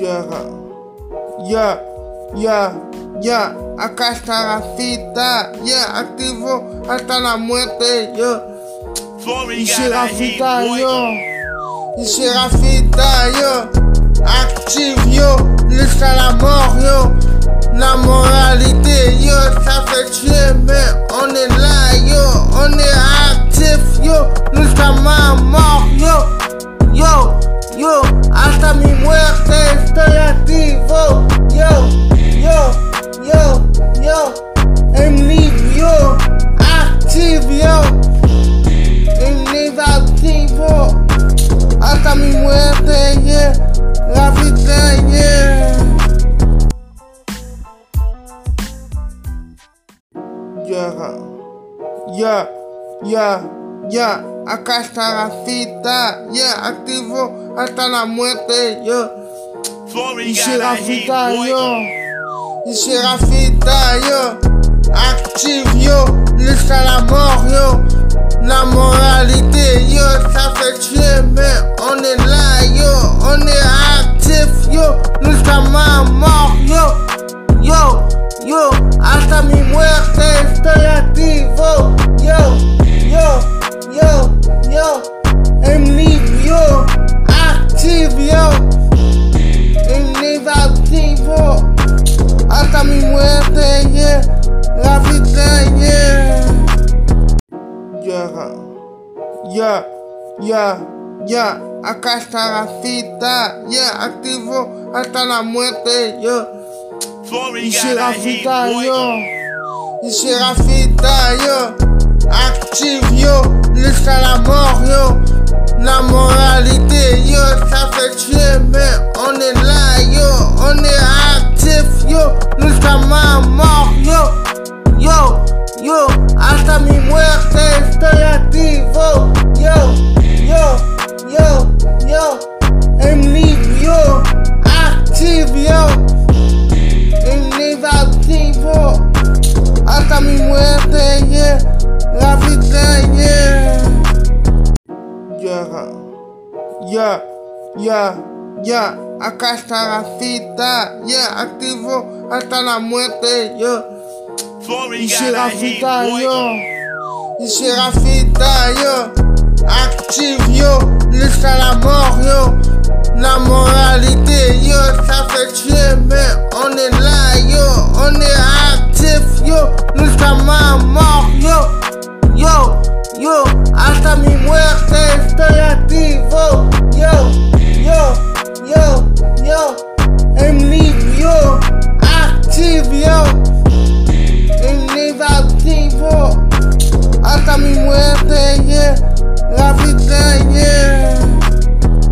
Yeah, yeah, yeah, yeah. Acá está la cita, yeah, activo hasta la muerte, yo. That heat, fita, yo. Ici la fita, yo. Active, yo. Jusqu'à la mort, yo. La moralité, Yeah, yeah, yeah, yeah. Acá está la cita, yeah. Activo hasta la muerte, yo. Florida Ici got la that heat, fita, boy. yo. Ici la fita, yo. Active, yo. Jusqu'à la mort, yo. Yeah, yeah, yeah. Acá está la cita, yeah. Activo hasta la muerte, la that heat, fita, yo. Ici la fita, yo. Active, yo. Jusqu'à la mort, yo. La moralité, yo. Ça yeah, yeah, yeah. Acá está la cita, yeah. Activo hasta la muerte, yo. Got la fita, yo. La fita, yo. Active, yo. Jusqu'à la mort, yo. La moralité, yo. Ça fait chier, mais on est là, yo. On est actif, yo. Jusqu'à ma mort, yo. Yo, yo. Hasta mi muerte estoy activo, yo, yo, yo, yo, im Leben, yo, aktiv, yo, im Leben aktiv, hasta mi muerte, yeah, la vida, yeah.